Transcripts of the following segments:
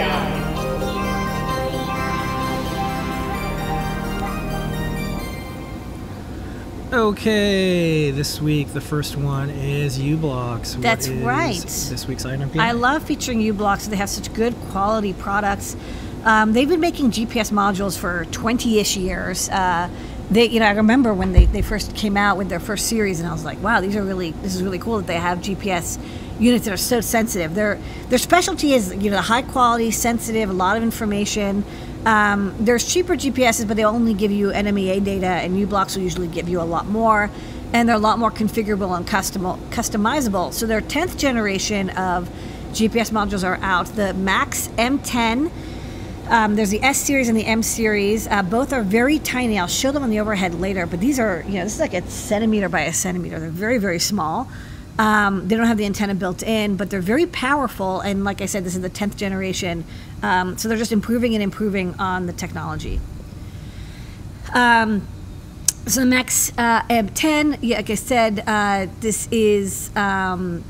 on. Okay, this week the first one is u-blox. That's right. This week's item. I love featuring u-blox. They have such good quality products. Um, they've been making GPS modules for 20-ish years. Uh, they, you know, I remember when they, they first came out with their first series, and I was like, wow, these are really, this is really cool that they have GPS units that are so sensitive. Their their specialty is, you know, high quality, sensitive, a lot of information. Um, there's cheaper GPSs, but they only give you NMEA data, and u-blox will usually give you a lot more, and they're a lot more configurable and custom, customizable. So their 10th generation of GPS modules are out. The Max M10. Um, there's the S series and the M series. Uh, both are very tiny. I'll show them on the overhead later, but these are, you know, this is like a centimeter by a centimeter. They're very, very small. Um, they don't have the antenna built in, but they're very powerful. And like I said, this is the 10th generation. Um, so they're just improving and improving on the technology. Um, so the Max uh, M10, yeah, like I said, uh, this is um,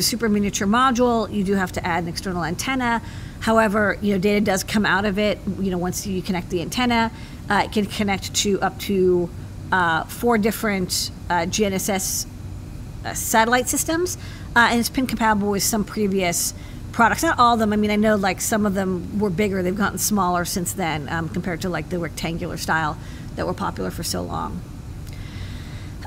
super miniature module. You do have to add an external antenna. However, you know, data does come out of it. You know, once you connect the antenna, uh, it can connect to up to uh, four different uh, GNSS uh, satellite systems, uh, and it's been compatible with some previous products. Not all of them. I mean, I know like some of them were bigger. They've gotten smaller since then um, compared to like the rectangular style that were popular for so long.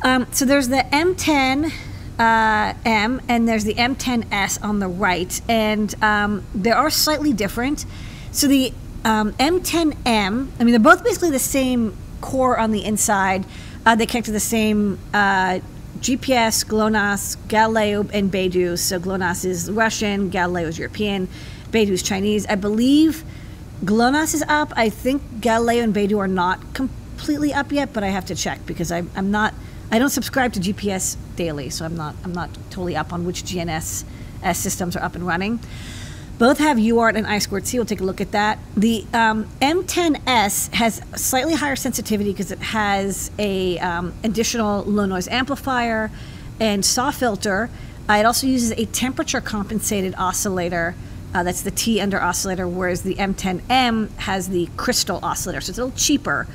Um, so there's the M10 uh, M and there's the M10S on the right, and um, they are slightly different. So the um, M10M, I mean, they're both basically the same core on the inside. Uh, they connect to the same uh, GPS, GLONASS, Galileo, and Beidou. So GLONASS is Russian, Galileo is European, Beidou is Chinese. I believe GLONASS is up. I think Galileo and Beidou are not completely up yet, but I have to check because I, I'm not. I don't subscribe to GPS daily, so I'm not. I'm not totally up on which GNSS systems are up and running. Both have UART and I squared C. We'll take a look at that. The um, M10S has slightly higher sensitivity because it has a um, additional low noise amplifier and SAW filter. Uh, it also uses a temperature compensated oscillator. Uh, that's the T under oscillator, whereas the M10M has the crystal oscillator, so it's a little cheaper,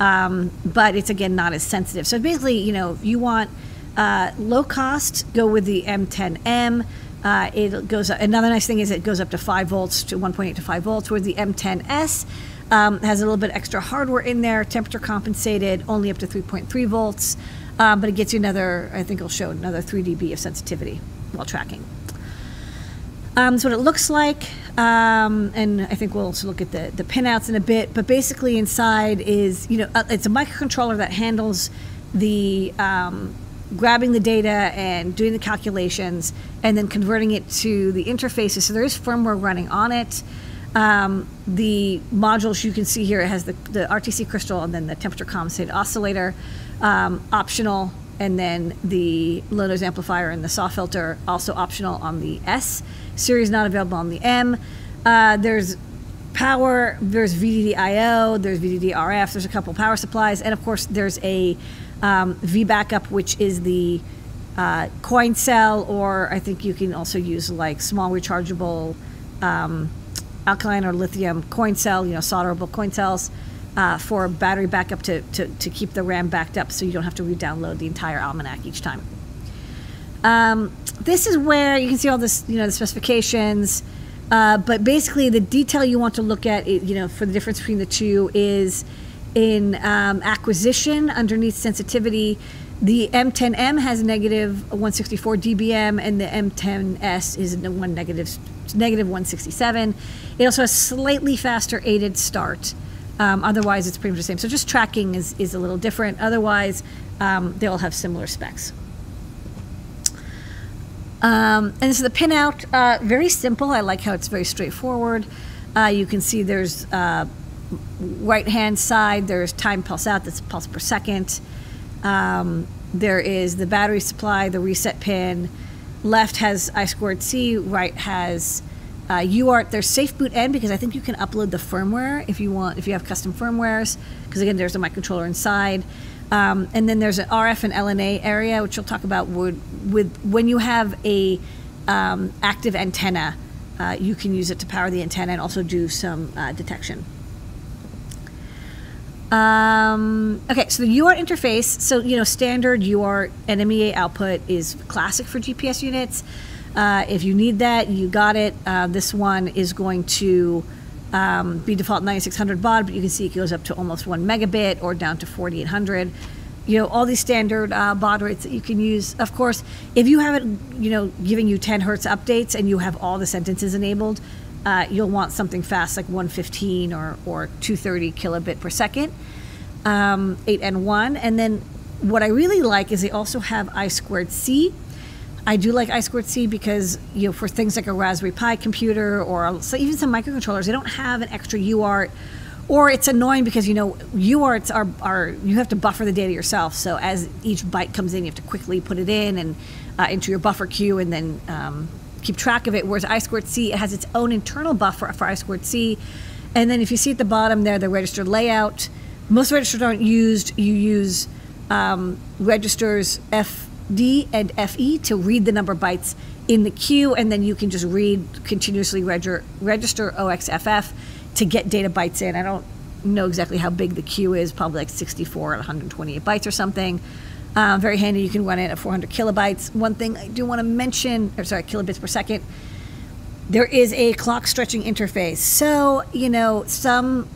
um, but it's again not as sensitive. So basically, you know, you want uh, low cost, go with the M10M. Uh, it goes. Another nice thing is it goes up to five volts to 1.8 to five volts. Where the M10S um, has a little bit extra hardware in there, temperature compensated, only up to 3.3 volts, um, but it gets you another. I think it'll show another 3 dB of sensitivity while tracking. Um, so what it looks like, um, and I think we'll also look at the the pinouts in a bit. But basically, inside is you know uh, it's a microcontroller that handles the um, grabbing the data and doing the calculations and then converting it to the interfaces. So there is firmware running on it. Um, the modules you can see here, it has the, the RTC crystal and then the temperature compensated oscillator, um, optional, and then the low noise amplifier and the SAW filter, also optional on the S series, not available on the M. Uh, there's power, there's VDD IO, there's VDD RF, there's a couple power supplies, and of course there's a um, V backup, which is the uh, coin cell, or I think you can also use like small rechargeable um, alkaline or lithium coin cell, you know, solderable coin cells uh, for battery backup to, to, to keep the RAM backed up so you don't have to re-download the entire almanac each time. Um, this is where you can see all this, you know, the specifications. Uh, but basically, the detail you want to look at, you know, for the difference between the two is in um, acquisition underneath sensitivity. The M10M has negative 164 dBm, and the M10S is one negative, negative 167. It also has slightly faster aided start. Um, otherwise, it's pretty much the same. So just tracking is, is a little different. Otherwise, um, they all have similar specs. Um, and this is the pinout. Uh, very simple. I like how it's very straightforward. Uh, you can see there's uh, right hand side, there's time pulse out, that's pulse per second. Um, there is the battery supply, the reset pin. Left has I squared C, right has uh, UART. There's safe boot N because I think you can upload the firmware if you want, if you have custom firmwares, because again, there's a microcontroller inside. Um, and then there's an RF and LNA area, which we'll talk about with, with when you have a um, active antenna uh, you can use it to power the antenna and also do some uh, detection. Um, okay, so the UART interface, so you know, standard UART NMEA output is classic for GPS units. Uh, if you need that, you got it. Uh, this one is going to um, be default 9600 baud, but you can see it goes up to almost one megabit or down to 4800. You know, all these standard uh, baud rates that you can use. Of course, if you have it, you know, giving you 10 hertz updates and you have all the sentences enabled, uh, you'll want something fast like 115 or, or 230 kilobit per second, um, 8N1. And then what I really like is they also have I squared C. I do like I squared C because you know for things like a Raspberry Pi computer or so even some microcontrollers, they don't have an extra UART, or it's annoying because you know UARTs are are you have to buffer the data yourself. So as each byte comes in, you have to quickly put it in and uh, into your buffer queue and then um, keep track of it. Whereas I squared C, it has its own internal buffer for I squared C. And then if you see at the bottom there, the register layout, most registers aren't used. You use um, registers FD and FE to read the number of bytes in the queue, and then you can just read continuously register, register OXFF to get data bytes in. I don't know exactly how big the queue is, probably like 64 or 128 bytes or something. Um, very handy. You can run it at 400 kilobytes. One thing I do want to mention, or sorry, kilobits per second. There is a clock stretching interface. So you know some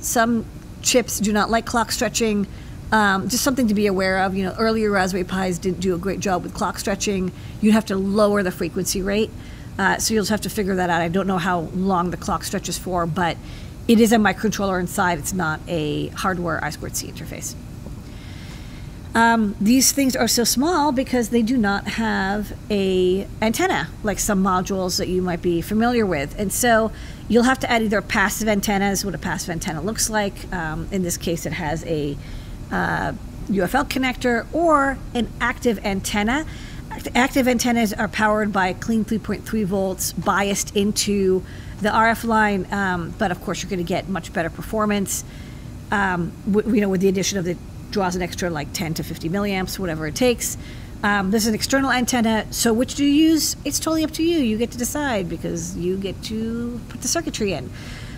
some chips do not like clock stretching. Um, just something to be aware of. You know, earlier Raspberry Pis didn't do a great job with clock stretching. You'd have to lower the frequency rate, uh, so you'll just have to figure that out. I don't know how long the clock stretches for, but it is a microcontroller inside. It's not a hardware I2C interface. Um, these things are so small because they do not have a antenna like some modules that you might be familiar with, and so you'll have to add either passive antennas, what a passive antenna looks like. Um, in this case, it has a uh, UFL connector or an active antenna. Active antennas are powered by clean 3.3 volts biased into the RF line, um, but of course you're going to get much better performance. Um, you know, with the addition of the draws an extra like 10 to 50 milliamps, whatever it takes. Um, there's an external antenna. So which do you use? It's totally up to you. You get to decide because you get to put the circuitry in.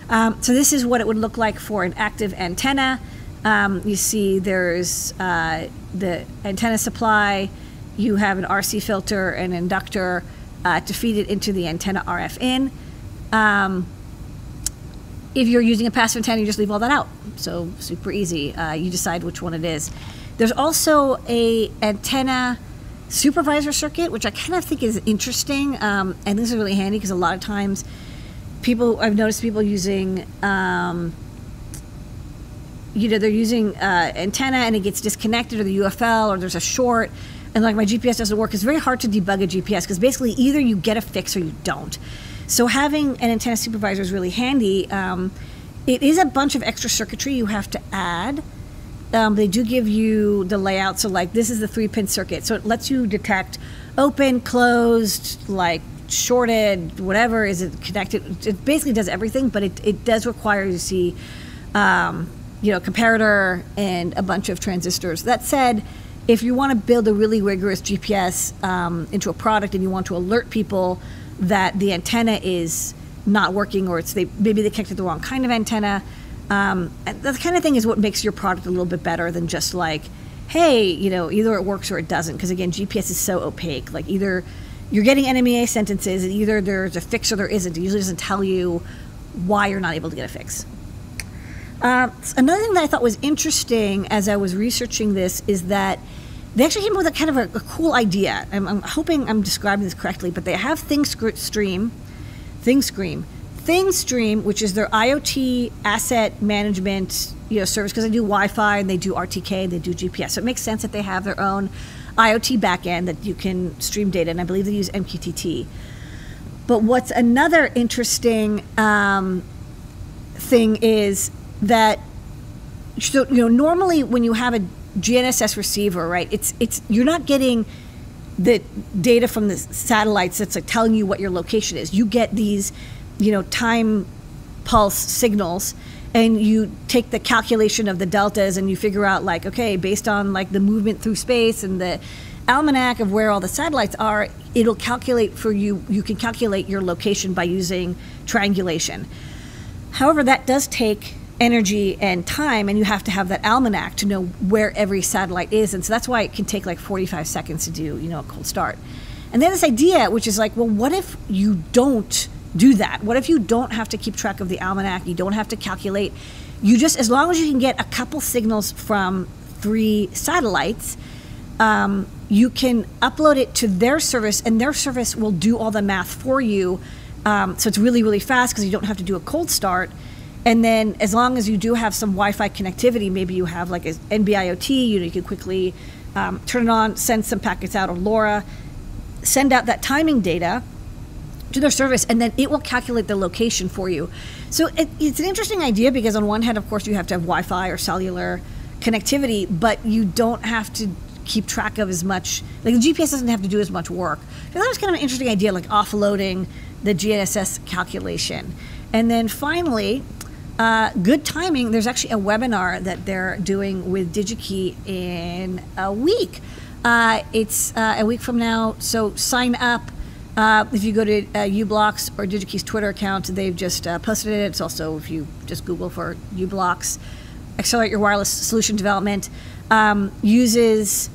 Um, so this is what it would look like for an active antenna. Um, you see there's uh, the antenna supply. You have an RC filter, an inductor uh, to feed it into the antenna RF in. If you're using a passive antenna, you just leave all that out. So super easy. Uh, you decide which one it is. There's also a antenna supervisor circuit, which I kind of think is interesting. Um, and this is really handy because a lot of times people, I've noticed people using, um, you know, they're using uh, antenna and it gets disconnected or the UFL or there's a short and like my GPS doesn't work. It's very hard to debug a GPS because basically either you get a fix or you don't. So having an antenna supervisor is really handy. Um, it is a bunch of extra circuitry you have to add. Um, they do give you the layout. So like this is the three pin circuit. So it lets you detect open, closed, like shorted, whatever is it connected. It basically does everything, but it, it does require you to see, um, you know, comparator and a bunch of transistors. That said, if you want to build a really rigorous GPS um, into a product and you want to alert people that the antenna is not working or it's they maybe they connected the wrong kind of antenna. Um, that kind of thing is what makes your product a little bit better than just like, hey, you know, either it works or it doesn't. Because again, GPS is so opaque. Like either you're getting NMEA sentences, and either there's a fix or there isn't. It usually doesn't tell you why you're not able to get a fix. Uh, another thing that I thought was interesting as I was researching this is that they actually came up with a kind of a, a cool idea. I'm, I'm, hoping I'm describing this correctly, but they have ThingStream, ThingStream, ThingStream, which is their IoT asset management you know service because they do Wi-Fi and they do RTK, and they do GPS. So it makes sense that they have their own IoT backend that you can stream data, and I believe they use MQTT. But what's another interesting um, thing is that so, you know normally when you have a GNSS receiver, right? It's it's you're not getting the data from the satellites that's like telling you what your location is. You get these, you know, time pulse signals and you take the calculation of the deltas and you figure out like okay based on like the movement through space and the almanac of where all the satellites are, it'll calculate for you. You can calculate your location by using triangulation. However, that does take energy and time, and you have to have that almanac to know where every satellite is. And so that's why it can take like 45 seconds to do, you know, a cold start. And then this idea, which is like, well, what if you don't do that? What if you don't have to keep track of the almanac? You don't have to calculate. You just, as long as you can get a couple signals from three satellites, um, you can upload it to their service, and their service will do all the math for you. Um, so it's really, really fast because you don't have to do a cold start. And then, as long as you do have some Wi-Fi connectivity, maybe you have like an NB-IoT, you know, you can quickly um, turn it on, send some packets out of LoRa, send out that timing data to their service, and then it will calculate the location for you. So it, it's an interesting idea because on one hand, of course, you have to have Wi-Fi or cellular connectivity, but you don't have to keep track of as much. Like the GPS doesn't have to do as much work. So that was kind of an interesting idea, like offloading the GNSS calculation. And then finally, uh, good timing. There's actually a webinar that they're doing with DigiKey in a week. Uh, it's uh, a week from now, so sign up. Uh, if you go to uh, u-blox or DigiKey's Twitter account, they've just uh, posted it. It's also if you just Google for u-blox, accelerate your wireless solution development. Um, uses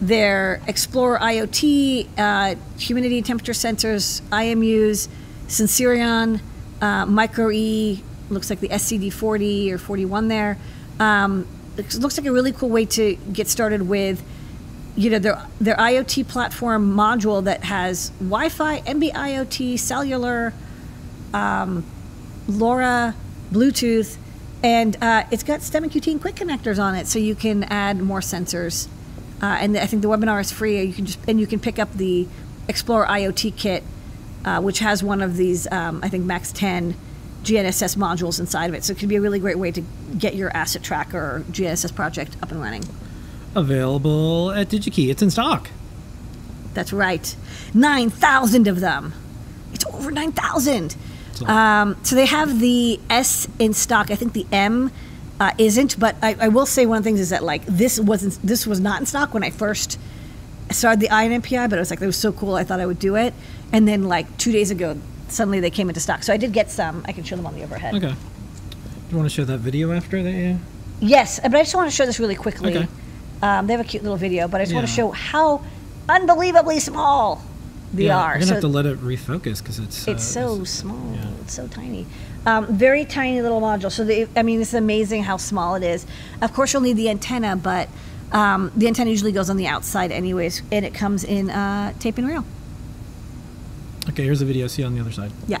their Explorer IoT, humidity temperature sensors, IMUs, Sensirion, uh, Micro E, looks like the SCD40 or 41 there. Um, it looks like a really cool way to get started with you know their their IoT platform module that has Wi-Fi, NB-IoT, cellular, um, LoRa, Bluetooth, and uh, it's got STEMMA QT and Qwiic connectors on it, so you can add more sensors. Uh, and I think the webinar is free. You can just and you can pick up the Explore IoT kit, uh, which has one of these um, I think Max 10 GNSS modules inside of it. So it could be a really great way to get your asset tracker GNSS project up and running. Available at DigiKey. It's in stock. That's right. 9,000 of them. It's over 9,000. Um, so they have the S in stock. I think the M uh, isn't, but I, I, will say one of the things is that like this wasn't this was not in stock when I first started the INMPI, but it was like it was so cool I thought I would do it. And then like two days ago, suddenly they came into stock. So I did get some. I can show them on the overhead. Okay. Do you want to show that video after that? Yeah. Yes, but I just want to show this really quickly. Okay. Um, they have a cute little video, but I just want to show how unbelievably small they yeah, are. You're gonna So have to let it refocus because it's. it's uh, so small. yeah. It's so tiny. Um, very tiny little module. So they, I mean, it's amazing how small it is. Of course, you'll need the antenna, but um, the antenna usually goes on the outside anyways, and it comes in uh, tape and reel. Okay, here's the video. See you on the other side. Yeah.